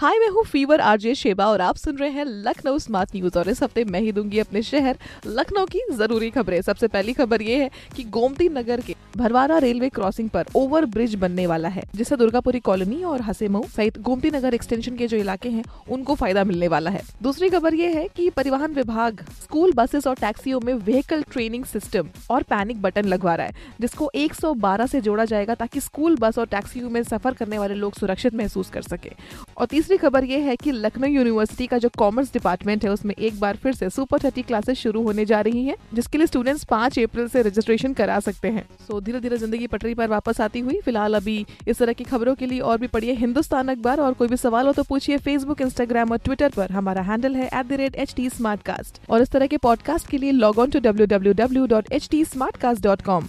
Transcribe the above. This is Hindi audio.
हाय, मैं हूँ फीवर, आरजे, शेबा और आप सुन रहे हैं लखनऊ स्मार्ट न्यूज़ और इस हफ़्ते मैं ही दूँगी अपने शहर लखनऊ की ज़रूरी खबरें। सबसे पहली खबर ये है कि गोमती नगर के भरवारा रेलवे क्रॉसिंग पर ओवर ब्रिज बनने वाला है, जिससे दुर्गापुरी कॉलोनी और हसेमऊ सहित गोमती नगर एक्सटेंशन के जो इलाके हैं, उनको फ़ायदा मिलने वाला है। दूसरी खबर ये है की परिवहन विभाग स्कूल बसेस और टैक्सियों में व्हीकल ट्रेनिंग सिस्टम और पैनिक बटन लगवा रहा है, जिसको 112 से जोड़ा जाएगा ताकि स्कूल बस और टैक्सियों में सफ़र करने वाले लोग सुरक्षित महसूस कर सके। और तीसरी खबर ये है कि लखनऊ यूनिवर्सिटी का जो कॉमर्स डिपार्टमेंट है, उसमें एक बार फिर से सुपर थर्टी क्लासेस शुरू होने जा रही हैं, जिसके लिए स्टूडेंट्स पाँच अप्रैल से रजिस्ट्रेशन करा सकते हैं। सो धीरे धीरे ज़िंदगी पटरी पर वापस आती हुई, फ़िलहाल अभी इस तरह की खबरों के लिए और भी पढ़िए हिंदुस्तान अखबार और कोई भी सवाल हो तो पूछिए फेसबुक इंस्टाग्राम और ट्विटर पर। हमारा हैंडल है एट और इस तरह के पॉडकास्ट के लिए log on to W W W dot H T Smartcast dot com